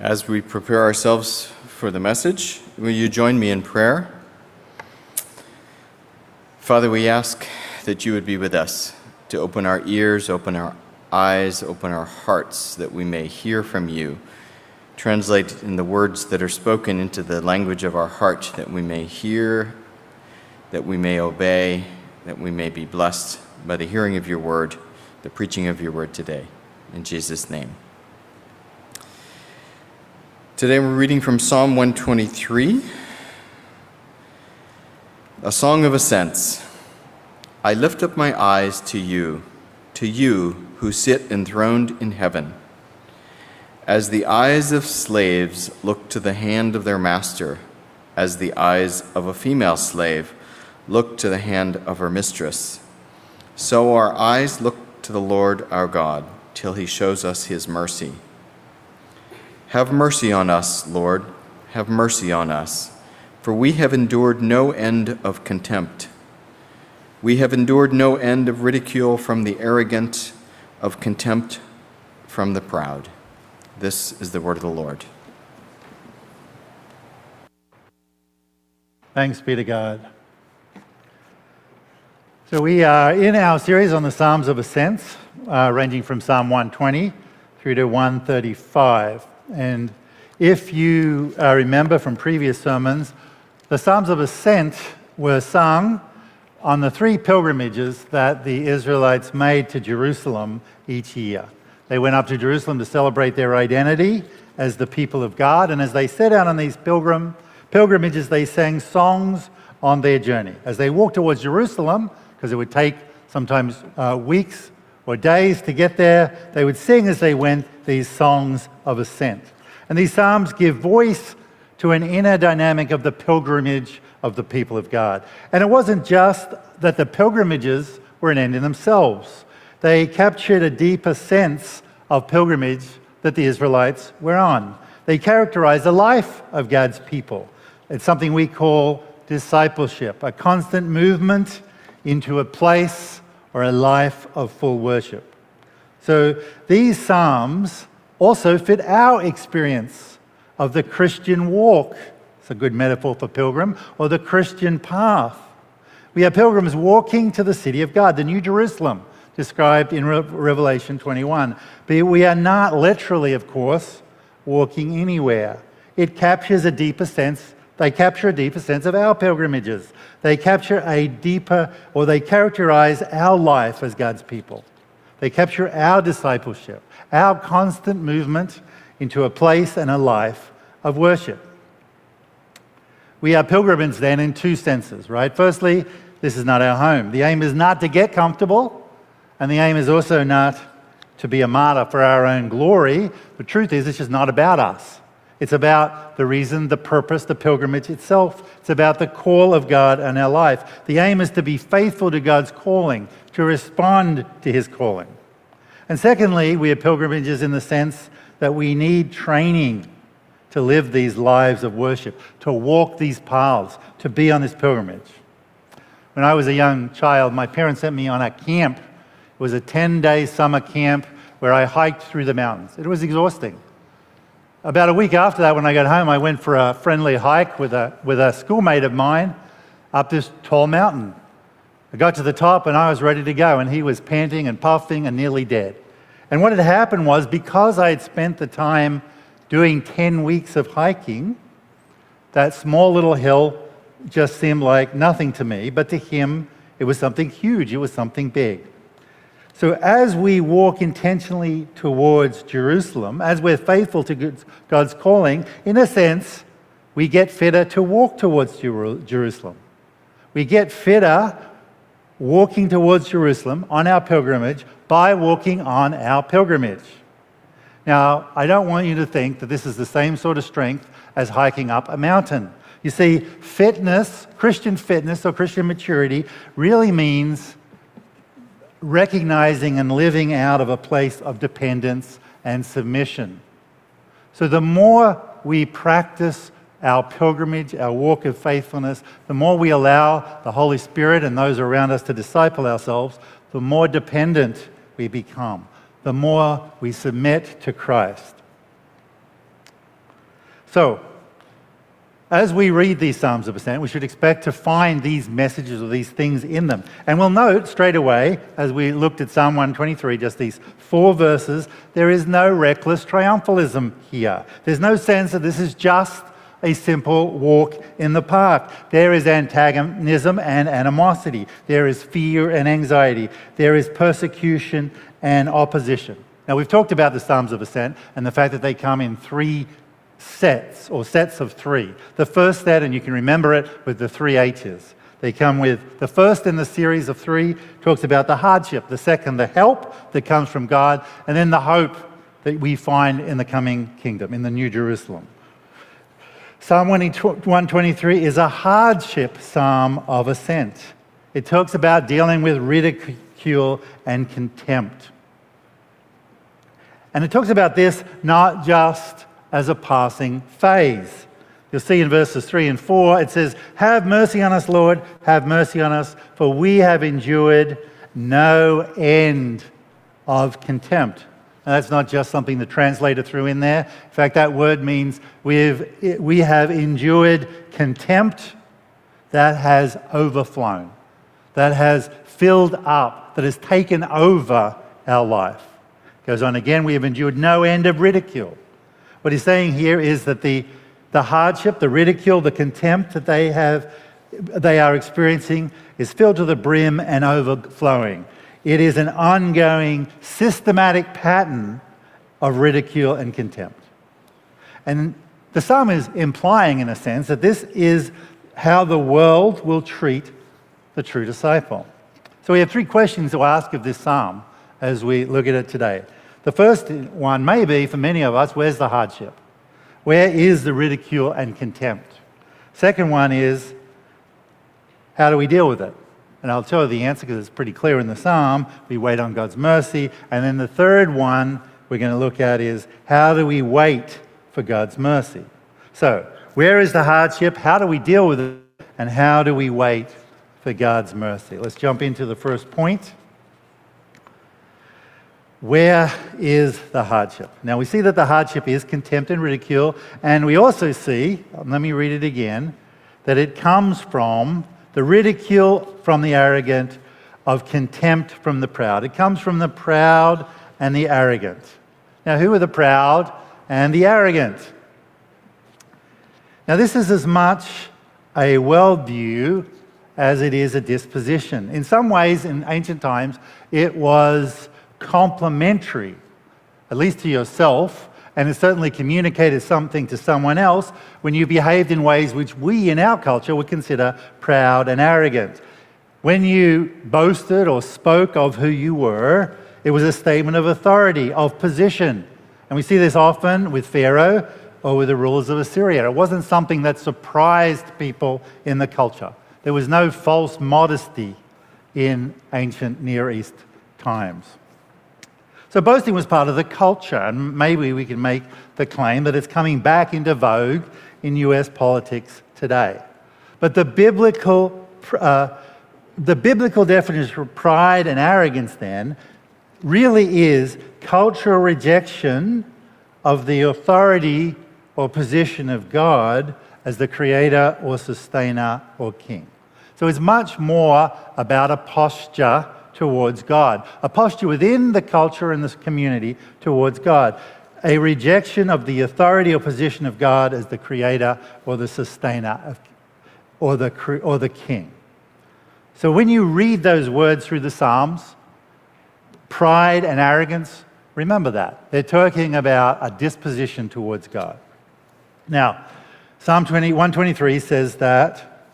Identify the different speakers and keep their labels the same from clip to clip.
Speaker 1: As we prepare ourselves for the message, will you join me in prayer? Father, we ask that you would be with us, to open our ears, open our eyes, open our hearts, that we may hear from you. Translate in the words that are spoken into the language of our heart, that we may hear, that we may obey, that we may be blessed by the hearing of your word, the preaching of your word today. In Jesus' name. Today we're reading from Psalm 123, a song of ascents. I lift up my eyes to you, to you who sit enthroned in heaven. As the eyes of slaves look to the hand of their master, as the eyes of a female slave look to the hand of her mistress, so our eyes look to the Lord our God till he shows us his mercy. Have mercy on us, Lord, have mercy on us, for we have endured no end of contempt. We have endured no end of ridicule from the arrogant, of contempt from the proud. This is the word of the Lord.
Speaker 2: Thanks be to God. So, we are in our series on the Psalms of Ascents, uh, ranging from Psalm 120 through to 135. And if you uh, remember from previous sermons, the Psalms of Ascent were sung on the three pilgrimages that the Israelites made to Jerusalem each year. They went up to Jerusalem to celebrate their identity as the people of God, and as they set out on these pilgrim, pilgrimages, they sang songs on their journey. As they walked towards Jerusalem, because it would take sometimes uh, weeks or days to get there, they would sing as they went these songs of ascent. And these psalms give voice to an inner dynamic of the pilgrimage of the people of God. And it wasn't just that the pilgrimages were an end in themselves, they captured a deeper sense of pilgrimage that the Israelites were on. They characterized the life of God's people. It's something we call discipleship, a constant movement into a place or a life of full worship. So these Psalms also fit our experience of the Christian walk. It's a good metaphor for pilgrim, or the Christian path. We are pilgrims walking to the city of God, the New Jerusalem, described in Re- Revelation 21. But we are not literally, of course, walking anywhere. It captures a deeper sense they capture a deeper sense of our pilgrimages. They capture a deeper, or they characterize our life as God's people. They capture our discipleship, our constant movement into a place and a life of worship. We are pilgrims then in two senses, right? Firstly, this is not our home. The aim is not to get comfortable, and the aim is also not to be a martyr for our own glory. The truth is, it's just not about us. It's about the reason, the purpose, the pilgrimage itself. It's about the call of God in our life. The aim is to be faithful to God's calling, to respond to his calling. And secondly, we are pilgrimages in the sense that we need training to live these lives of worship, to walk these paths, to be on this pilgrimage. When I was a young child, my parents sent me on a camp. It was a 10 day summer camp where I hiked through the mountains. It was exhausting. About a week after that, when I got home, I went for a friendly hike with a, with a schoolmate of mine up this tall mountain. I got to the top and I was ready to go, and he was panting and puffing and nearly dead. And what had happened was because I had spent the time doing 10 weeks of hiking, that small little hill just seemed like nothing to me, but to him, it was something huge, it was something big. So, as we walk intentionally towards Jerusalem, as we're faithful to God's calling, in a sense, we get fitter to walk towards Jerusalem. We get fitter walking towards Jerusalem on our pilgrimage by walking on our pilgrimage. Now, I don't want you to think that this is the same sort of strength as hiking up a mountain. You see, fitness, Christian fitness or Christian maturity, really means recognizing and living out of a place of dependence and submission. So, the more we practice our pilgrimage, our walk of faithfulness, the more we allow the Holy Spirit and those around us to disciple ourselves, the more dependent we become, the more we submit to Christ. So, as we read these Psalms of Ascent, we should expect to find these messages or these things in them. And we'll note straight away, as we looked at Psalm 123, just these four verses, there is no reckless triumphalism here. There's no sense that this is just a simple walk in the park. There is antagonism and animosity. There is fear and anxiety. There is persecution and opposition. Now, we've talked about the Psalms of Ascent and the fact that they come in three sets or sets of three. The first set, and you can remember it with the three H's. They come with the first in the series of three talks about the hardship, the second, the help that comes from God, and then the hope that we find in the coming kingdom, in the New Jerusalem. Psalm 123 is a hardship psalm of ascent. It talks about dealing with ridicule and contempt. And it talks about this not just as a passing phase. You'll see in verses 3 and 4, it says, Have mercy on us, Lord, have mercy on us, for we have endured no end of contempt. And that's not just something the translator threw in there. In fact, that word means we've, we have endured contempt that has overflown, that has filled up, that has taken over our life. Goes on again, we have endured no end of ridicule. What he's saying here is that the, the hardship, the ridicule, the contempt that they, have, they are experiencing is filled to the brim and overflowing. It is an ongoing, systematic pattern of ridicule and contempt. And the psalm is implying, in a sense, that this is how the world will treat the true disciple. So we have three questions to ask of this psalm as we look at it today. The first one may be for many of us where's the hardship? Where is the ridicule and contempt? Second one is how do we deal with it? And I'll tell you the answer because it's pretty clear in the psalm. We wait on God's mercy. And then the third one we're going to look at is how do we wait for God's mercy? So, where is the hardship? How do we deal with it? And how do we wait for God's mercy? Let's jump into the first point. Where is the hardship? Now we see that the hardship is contempt and ridicule, and we also see, let me read it again, that it comes from the ridicule from the arrogant, of contempt from the proud. It comes from the proud and the arrogant. Now, who are the proud and the arrogant? Now, this is as much a worldview as it is a disposition. In some ways, in ancient times, it was complementary, at least to yourself, and it certainly communicated something to someone else when you behaved in ways which we in our culture would consider proud and arrogant. When you boasted or spoke of who you were, it was a statement of authority, of position. And we see this often with Pharaoh or with the rulers of Assyria. It wasn't something that surprised people in the culture. There was no false modesty in ancient Near East times. So boasting was part of the culture, and maybe we can make the claim that it's coming back into vogue in US politics today. But the biblical, uh, the biblical definition of pride and arrogance then really is cultural rejection of the authority or position of God as the creator or sustainer or king. So it's much more about a posture towards God, a posture within the culture and this community towards God, a rejection of the authority or position of God as the creator or the sustainer of, or, the, or the king. So when you read those words through the Psalms, pride and arrogance, remember that. They're talking about a disposition towards God. Now, Psalm 20, 123 says that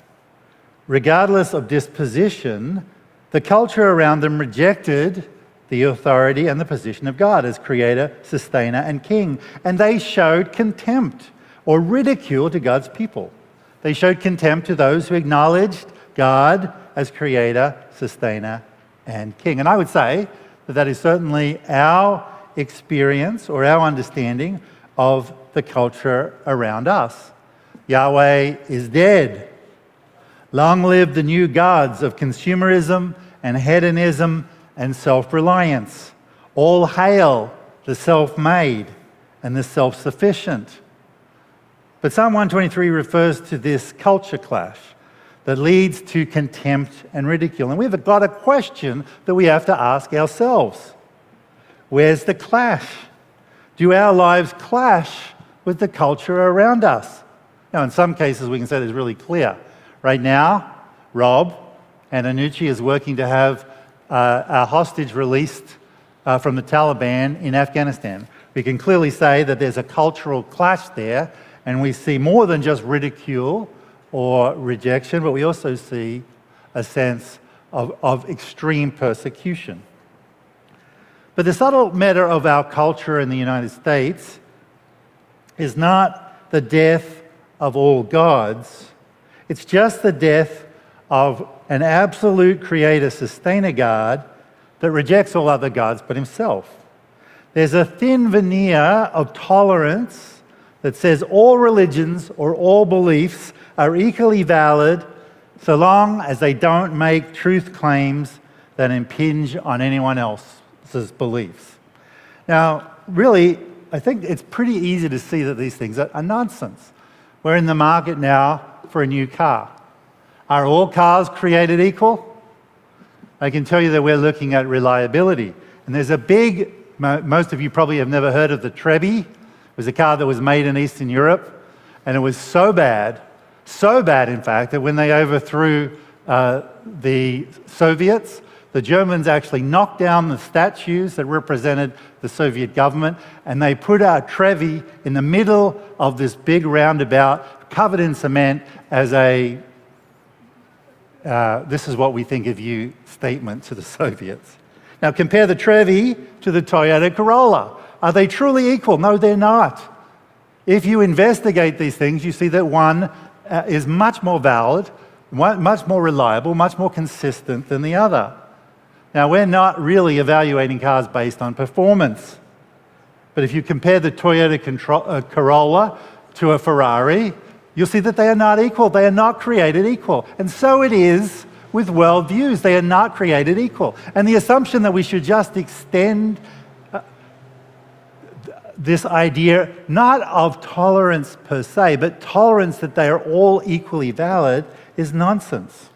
Speaker 2: regardless of disposition, the culture around them rejected the authority and the position of God as creator, sustainer, and king. And they showed contempt or ridicule to God's people. They showed contempt to those who acknowledged God as creator, sustainer, and king. And I would say that that is certainly our experience or our understanding of the culture around us. Yahweh is dead. Long live the new gods of consumerism and hedonism and self reliance. All hail the self made and the self sufficient. But Psalm 123 refers to this culture clash that leads to contempt and ridicule. And we've got a question that we have to ask ourselves Where's the clash? Do our lives clash with the culture around us? Now, in some cases, we can say it's really clear. Right now, Rob and Anuchi is working to have uh, a hostage released uh, from the Taliban in Afghanistan. We can clearly say that there's a cultural clash there, and we see more than just ridicule or rejection, but we also see a sense of, of extreme persecution. But the subtle matter of our culture in the United States is not the death of all gods, it's just the death of an absolute creator sustainer God that rejects all other gods but himself. There's a thin veneer of tolerance that says all religions or all beliefs are equally valid so long as they don't make truth claims that impinge on anyone else's beliefs. Now, really, I think it's pretty easy to see that these things are, nonsense. We're in the market now for a new car. Are all cars created equal? I can tell you that we're looking at reliability. And there's a big, most of you probably have never heard of the Trabi. It was a car that was made in Eastern Europe. And it was so bad, so bad, in fact, that when they overthrew uh, the Soviets, the Germans actually knocked down the statues that represented the Soviet government, and they put our Trabi in the middle of this big roundabout covered in cement as a uh, this is what we think of you statement to the Soviets. Now compare the Trabi to the Toyota Corolla. Are they truly equal? No, they're not. If you investigate these things, you see that one uh, is much more valid, much more reliable, much more consistent than the other. Now, we're not really evaluating cars based on performance. But if you compare the Toyota uh, Corolla to a Ferrari, you'll see that they are not equal. They are not created equal. And so it is with worldviews. They are not created equal. And the assumption that we should just extend uh, this idea not of tolerance per se, but tolerance that they are all equally valid is nonsense.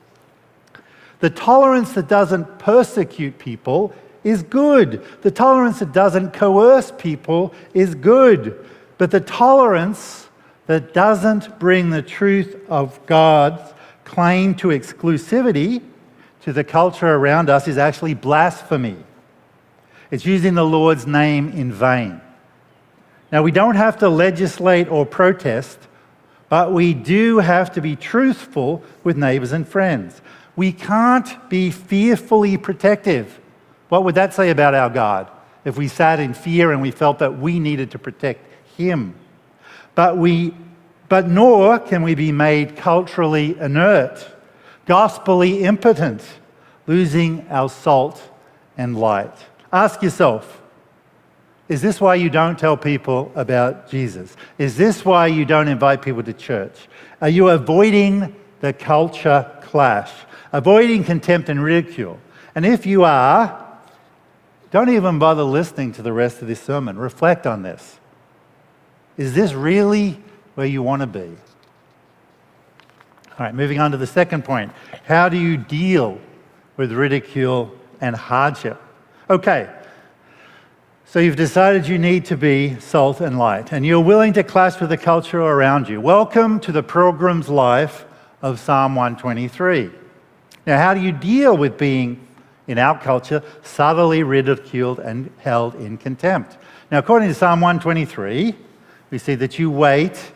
Speaker 2: The tolerance that doesn't persecute people is good. The tolerance that doesn't coerce people is good. But the tolerance that doesn't bring the truth of God's claim to exclusivity to the culture around us is actually blasphemy. It's using the Lord's name in vain. Now, we don't have to legislate or protest, but we do have to be truthful with neighbors and friends. We can't be fearfully protective. What would that say about our God if we sat in fear and we felt that we needed to protect Him? But, we, but nor can we be made culturally inert, gospelly impotent, losing our salt and light. Ask yourself is this why you don't tell people about Jesus? Is this why you don't invite people to church? Are you avoiding the culture clash, avoiding contempt and ridicule? And if you are, don't even bother listening to the rest of this sermon. Reflect on this. Is this really where you want to be? All right, moving on to the second point. How do you deal with ridicule and hardship? Okay, so you've decided you need to be salt and light, and you're willing to clash with the culture around you. Welcome to the pilgrim's life of Psalm 123. Now, how do you deal with being, in our culture, subtly ridiculed and held in contempt? Now, according to Psalm 123, we see that you wait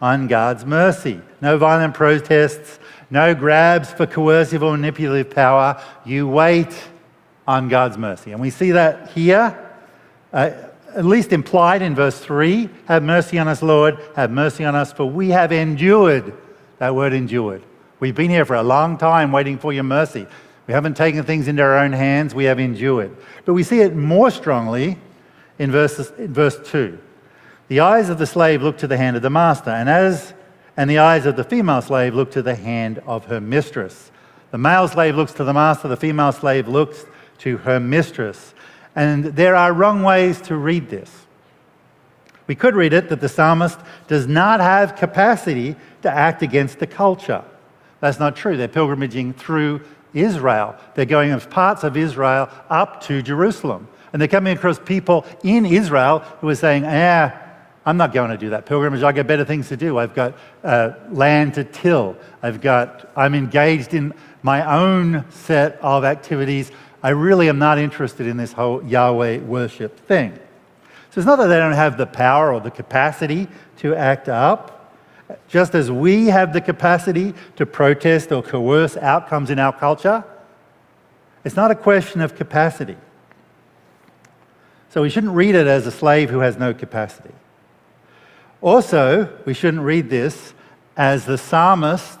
Speaker 2: on God's mercy. No violent protests, no grabs for coercive or manipulative power. You wait on God's mercy. And we see that here, uh, at least implied in verse 3 Have mercy on us, Lord, have mercy on us, for we have endured. That word endured. We've been here for a long time waiting for your mercy. We haven't taken things into our own hands, we have endured. But we see it more strongly in, verses, in verse 2. The eyes of the slave look to the hand of the master, and as and the eyes of the female slave look to the hand of her mistress. The male slave looks to the master, the female slave looks to her mistress. And there are wrong ways to read this. We could read it that the psalmist does not have capacity to act against the culture. That's not true. They're pilgrimaging through Israel. They're going of parts of Israel up to Jerusalem. And they're coming across people in Israel who are saying, ah, I'm not going to do that pilgrimage. I've got better things to do. I've got uh, land to till. I've got, I'm engaged in my own set of activities. I really am not interested in this whole Yahweh worship thing. So it's not that they don't have the power or the capacity to act up. Just as we have the capacity to protest or coerce outcomes in our culture, it's not a question of capacity. So we shouldn't read it as a slave who has no capacity. Also, we shouldn't read this as the psalmist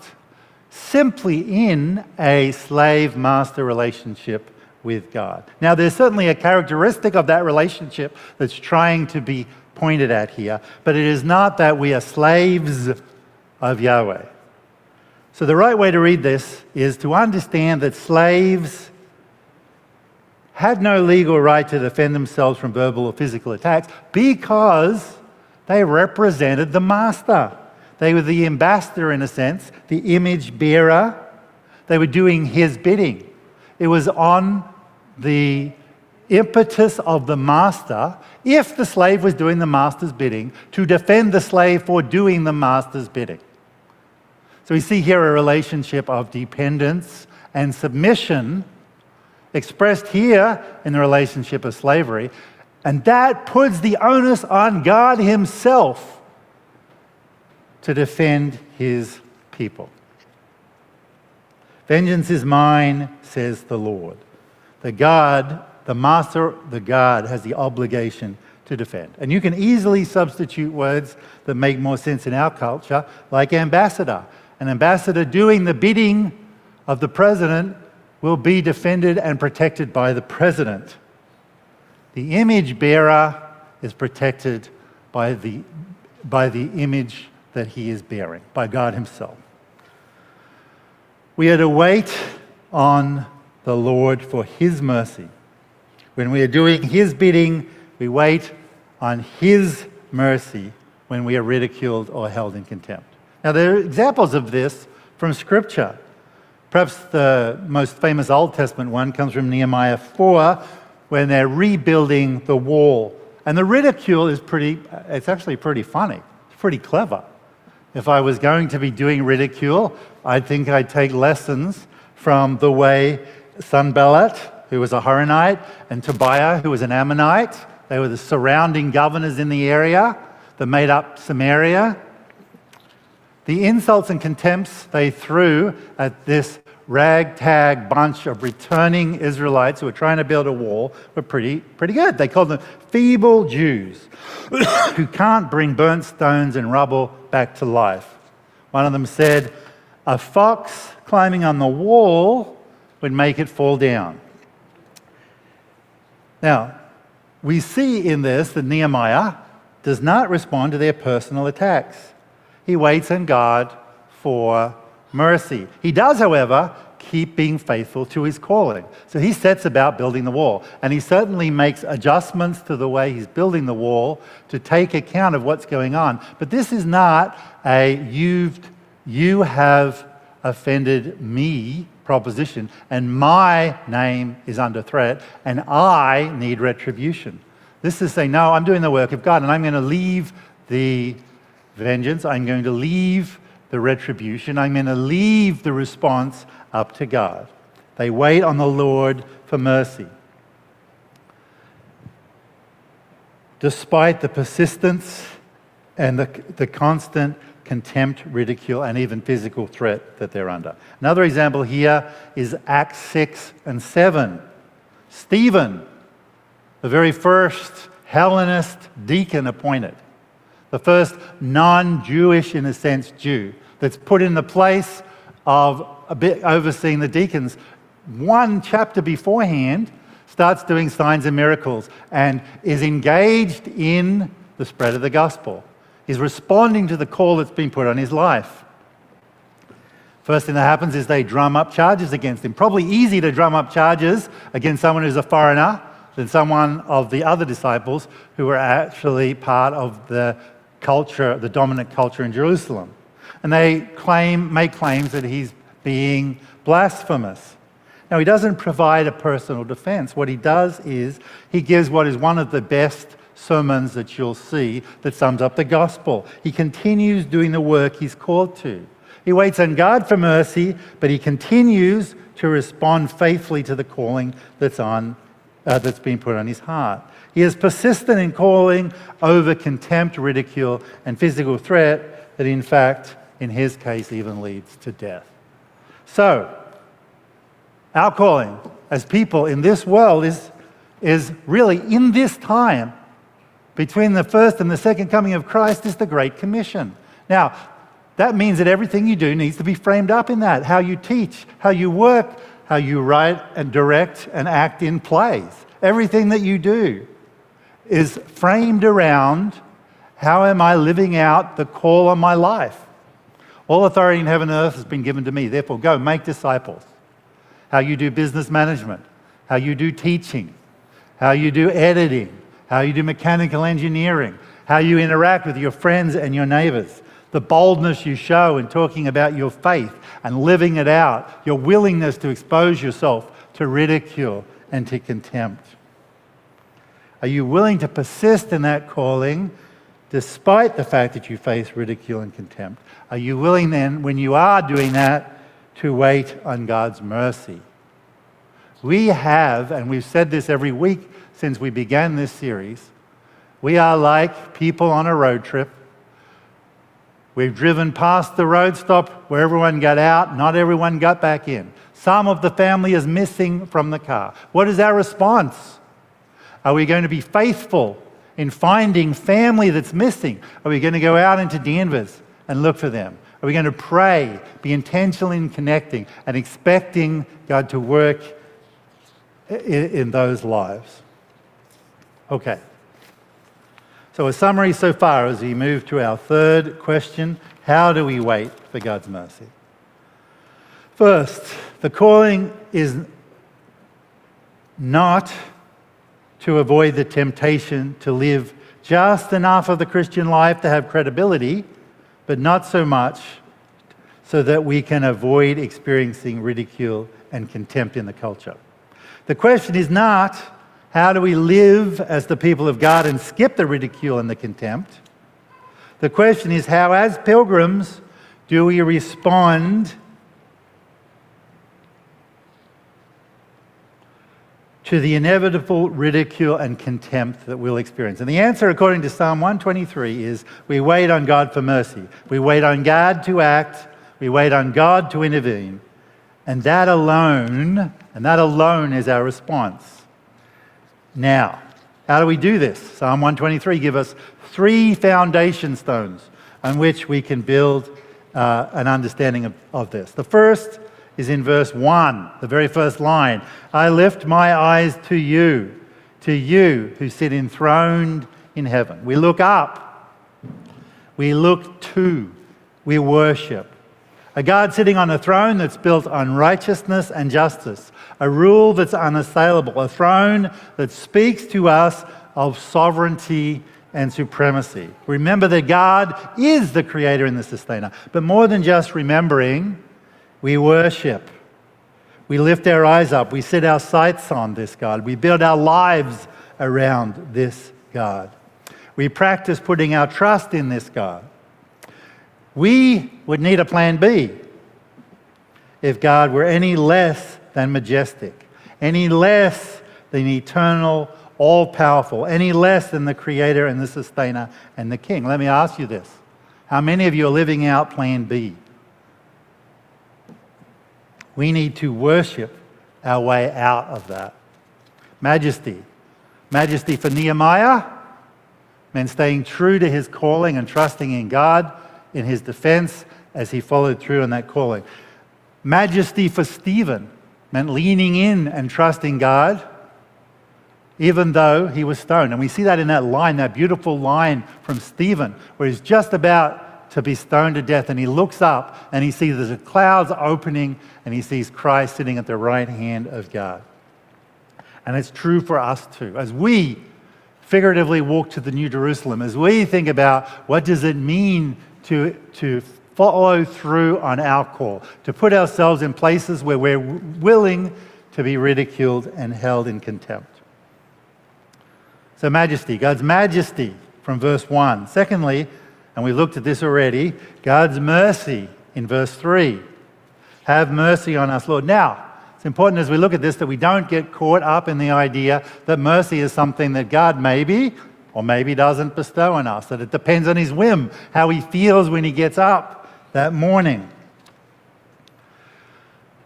Speaker 2: simply in a slave master relationship with God. Now, there's certainly a characteristic of that relationship that's trying to be pointed at here, but it is not that we are slaves of Yahweh. So, the right way to read this is to understand that slaves had no legal right to defend themselves from verbal or physical attacks because they represented the master. They were the ambassador, in a sense, the image bearer. They were doing his bidding. It was on the impetus of the master, if the slave was doing the master's bidding, to defend the slave for doing the master's bidding. So we see here a relationship of dependence and submission expressed here in the relationship of slavery. And that puts the onus on God Himself to defend His people. Vengeance is mine, says the Lord. The God, the master, the God, has the obligation to defend. And you can easily substitute words that make more sense in our culture, like ambassador. An ambassador doing the bidding of the president will be defended and protected by the president. The image bearer is protected by the, by the image that he is bearing, by God Himself. We are to wait on the Lord for His mercy. When we are doing His bidding, we wait on His mercy when we are ridiculed or held in contempt. Now, there are examples of this from Scripture. Perhaps the most famous Old Testament one comes from Nehemiah 4, when they're rebuilding the wall. And the ridicule is pretty, it's actually pretty funny. It's pretty clever. If I was going to be doing ridicule, I think I'd take lessons from the way Sanballat, who was a Horonite, and Tobiah, who was an Ammonite, they were the surrounding governors in the area that made up Samaria. The insults and contempts they threw at this ragtag bunch of returning Israelites who were trying to build a wall were pretty, pretty good. They called them feeble Jews who can't bring burnt stones and rubble back to life. One of them said, A fox climbing on the wall would make it fall down. Now, we see in this that Nehemiah does not respond to their personal attacks. He waits on God for mercy. He does, however, keep being faithful to his calling. So he sets about building the wall. And he certainly makes adjustments to the way he's building the wall to take account of what's going on. But this is not a you've, you have offended me proposition, and my name is under threat, and I need retribution. This is saying, no, I'm doing the work of God, and I'm going to leave the vengeance. I'm going to leave the retribution. I'm going to leave the response up to God. They wait on the Lord for mercy. Despite the persistence and the, the constant contempt, ridicule, and even physical threat that they're under. Another example here is Acts 6 and 7. Stephen, the very first Hellenist deacon appointed the first non Jewish, in a sense, Jew that's put in the place of overseeing the deacons. One chapter beforehand starts doing signs and miracles and is engaged in the spread of the gospel. He's responding to the call that's been put on his life. First thing that happens is they drum up charges against him. Probably easy to drum up charges against someone who's a foreigner than someone of the other disciples who were actually part of the culture, the dominant culture in Jerusalem. And they claim, make claims that he's being blasphemous. Now, he doesn't provide a personal defense. What he does is he gives what is one of the best sermons that you'll see that sums up the gospel. He continues doing the work he's called to. He waits on God for mercy, but he continues to respond faithfully to the calling that's, on, uh, that's been put on his heart. He is persistent in calling over contempt, ridicule, and physical threat that, in fact, in his case, even leads to death. So, our calling as people in this world is, is really in this time between the first and the second coming of Christ is the Great Commission. Now, that means that everything you do needs to be framed up in that how you teach, how you work, how you write and direct and act in plays. Everything that you do is framed around how am I living out the call on my life? All authority in heaven and earth has been given to me. Therefore, go make disciples. How you do business management, how you do teaching, how you do editing, how you do mechanical engineering, how you interact with your friends and your neighbors, the boldness you show in talking about your faith and living it out, your willingness to expose yourself to ridicule and to contempt. Are you willing to persist in that calling despite the fact that you face ridicule and contempt? Are you willing then, when you are doing that, to wait on God's mercy? We have, and we've said this every week since we began this series, we are like people on a road trip. We've driven past the road stop where everyone got out, not everyone got back in. Some of the family is missing from the car. What is our response? Are we going to be faithful in finding family that's missing? Are we going to go out into Danvers and look for them? Are we going to pray, be intentional in connecting and expecting God to work in, in those lives? Okay. So, a summary so far as we move to our third question how do we wait for God's mercy? First, the calling is not to avoid the temptation to live just enough of the Christian life to have credibility, but not so much so that we can avoid experiencing ridicule and contempt in the culture. The question is not how do we live as the people of God and skip the ridicule and the contempt. The question is how, as pilgrims, do we respond to the inevitable ridicule and contempt that we'll experience? And the answer, according to Psalm 123, is we wait on God for mercy. We wait on God to act. We wait on God to intervene. And that alone, and that alone is our response. Now, how do we do this? Psalm 123 gives us three foundation stones on which we can build uh, an understanding of, of this. The first is in verse 1, the very first line. I lift my eyes to you, to you who sit enthroned in heaven. We look up, we look to, we worship. A God sitting on a throne that's built on righteousness and justice, a rule that's unassailable, a throne that speaks to us of sovereignty and supremacy. Remember that God is the creator and the sustainer. But more than just remembering, we worship. We lift our eyes up. We set our sights on this God. We build our lives around this God. We practice putting our trust in this God. We would need a plan B if God were any less than majestic, any less than eternal, all powerful, any less than the creator and the sustainer and the king. Let me ask you this How many of you are living out plan B? We need to worship our way out of that. Majesty. Majesty for Nehemiah meant staying true to his calling and trusting in God in his defense as he followed through on that calling. Majesty for Stephen meant leaning in and trusting God even though he was stoned. And we see that in that line, that beautiful line from Stephen, where he's just about to be stoned to death. And he looks up and he sees the clouds opening and he sees Christ sitting at the right hand of God. And it's true for us too. As we figuratively walk to the New Jerusalem, as we think about what does it mean to, to follow through on our call, to put ourselves in places where we're willing to be ridiculed and held in contempt. So, majesty, God's majesty from verse 1. Secondly, and we looked at this already, God's mercy in verse 3. Have mercy on us, Lord. Now, it's important as we look at this that we don't get caught up in the idea that mercy is something that God maybe or maybe doesn't bestow on us, that it depends on his whim, how he feels when he gets up that morning.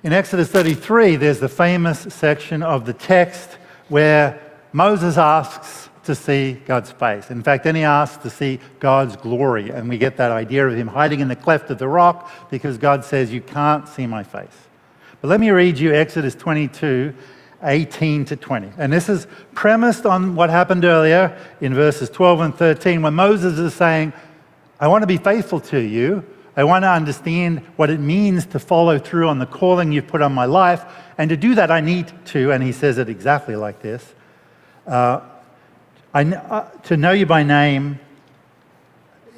Speaker 2: In Exodus 33, there's the famous section of the text where Moses asks to see God's face. In fact, then he asks to see God's glory, and we get that idea of him hiding in the cleft of the rock because God says, You can't see my face. But let me read you Exodus 22 18 to 20. And this is premised on what happened earlier in verses 12 and 13 when Moses is saying, I want to be faithful to you. I want to understand what it means to follow through on the calling you've put on my life. And to do that, I need to, and he says it exactly like this uh, I, uh, to know you by name.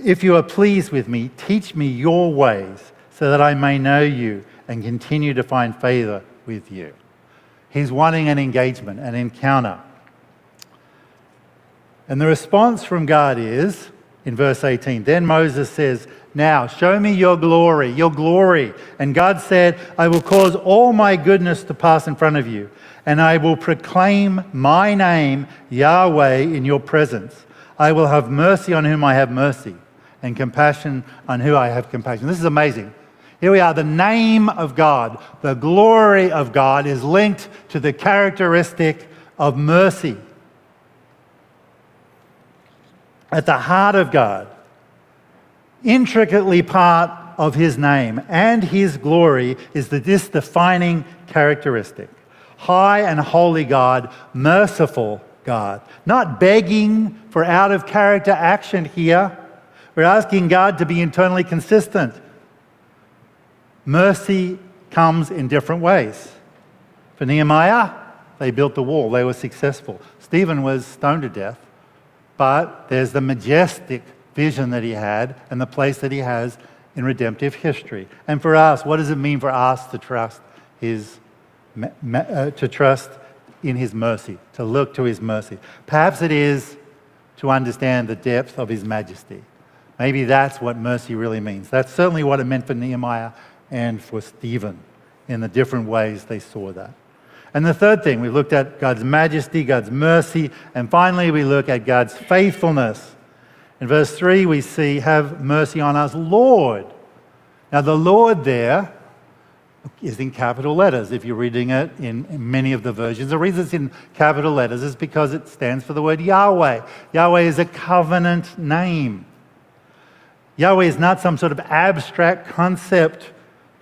Speaker 2: If you are pleased with me, teach me your ways so that I may know you and continue to find favor with you. He's wanting an engagement, an encounter. And the response from God is, in verse 18, then Moses says, Now show me your glory, your glory. And God said, I will cause all my goodness to pass in front of you, and I will proclaim my name, Yahweh, in your presence. I will have mercy on whom I have mercy, and compassion on whom I have compassion. This is amazing. Here we are. The name of God, the glory of God is linked to the characteristic of mercy. At the heart of God, intricately part of his name and his glory is this defining characteristic. High and holy God, merciful God. Not begging for out of character action here. We're asking God to be internally consistent Mercy comes in different ways. For Nehemiah, they built the wall, they were successful. Stephen was stoned to death, but there's the majestic vision that he had and the place that he has in redemptive history. And for us, what does it mean for us to trust his uh, to trust in his mercy, to look to his mercy? Perhaps it is to understand the depth of his majesty. Maybe that's what mercy really means. That's certainly what it meant for Nehemiah and for Stephen in the different ways they saw that. And the third thing, we looked at God's majesty, God's mercy, and finally we look at God's faithfulness. In verse 3, we see, Have mercy on us, Lord. Now, the Lord there is in capital letters if you're reading it in, many of the versions. The reason it's in capital letters is because it stands for the word Yahweh. Yahweh is a covenant name. Yahweh is not some sort of abstract concept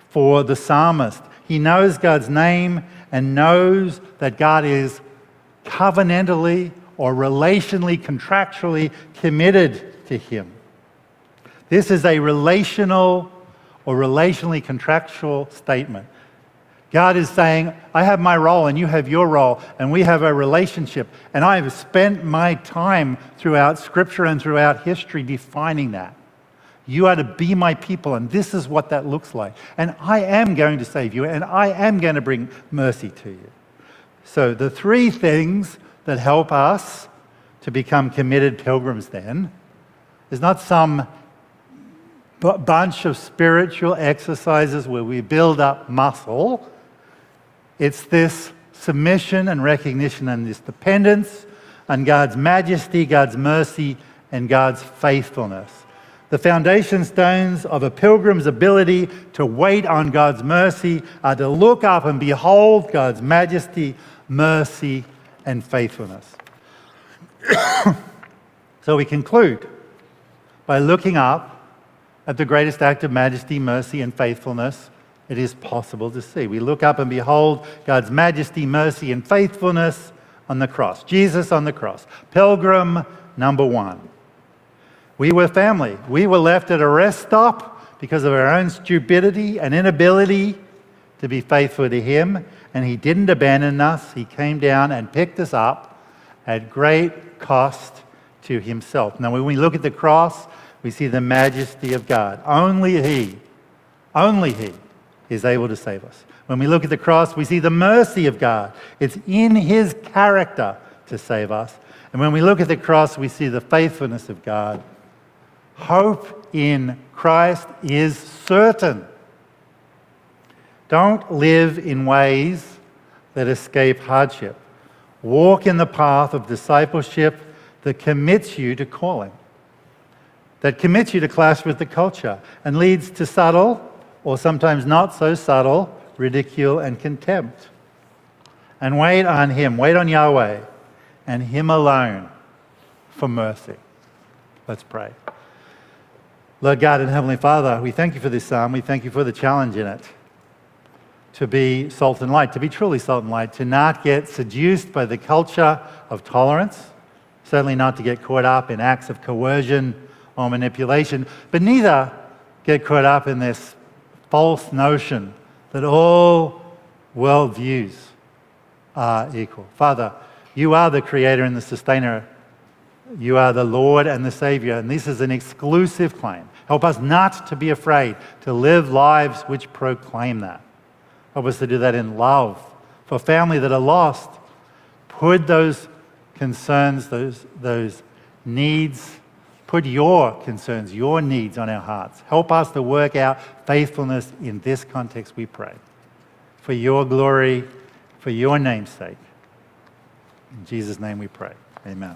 Speaker 2: for the psalmist. He knows God's name and knows that God is covenantally or relationally, contractually committed to him. This is a relational or relationally contractual statement. God is saying, I have my role and you have your role, and we have a relationship. And I have spent my time throughout Scripture and throughout history defining that. You are to be my people, and this is what that looks like. And I am going to save you, and I am going to bring mercy to you. So, the three things that help us to become committed pilgrims then is not some bunch of spiritual exercises where we build up muscle. It's this submission and recognition and this dependence on God's majesty, God's mercy, and God's faithfulness the foundation stones of a pilgrim's ability to wait on God's mercy are to look up and behold God's majesty, mercy, and faithfulness. so we conclude by looking up at the greatest act of majesty, mercy, and faithfulness it is possible to see. We look up and behold God's majesty, mercy, and faithfulness on the cross. Jesus on the cross. Pilgrim number one. We were family. We were left at a rest stop because of our own stupidity and inability to be faithful to Him, and He didn't abandon us. He came down and picked us up at great cost to Himself. Now, when we look at the cross, we see the majesty of God. Only He, only He is able to save us. When we look at the cross, we see the mercy of God. It's in His character to save us. And when we look at the cross, we see the faithfulness of God. Hope in Christ is certain. Don't live in ways that escape hardship. Walk in the path of discipleship that commits you to calling, that commits you to clash with the culture and leads to subtle, or sometimes not so subtle, ridicule and contempt. And wait on Him, wait on Yahweh and Him alone for mercy. Let's pray. Lord God and Heavenly Father, we thank you for this psalm. We thank you for the challenge in it to be salt and light, to be truly salt and light, to not get seduced by the culture of tolerance, certainly not to get caught up in acts of coercion or manipulation, but neither get caught up in this false notion that all worldviews are equal. Father, you are the creator and the sustainer. You are the Lord and the Savior, and this is an exclusive claim. Help us not to be afraid to live lives which proclaim that. Help us to do that in love for family that are lost. Put those concerns, those, those needs, put your concerns, your needs on our hearts. Help us to work out faithfulness in this context, we pray. For your glory, for your name's sake. In Jesus' name we pray. Amen.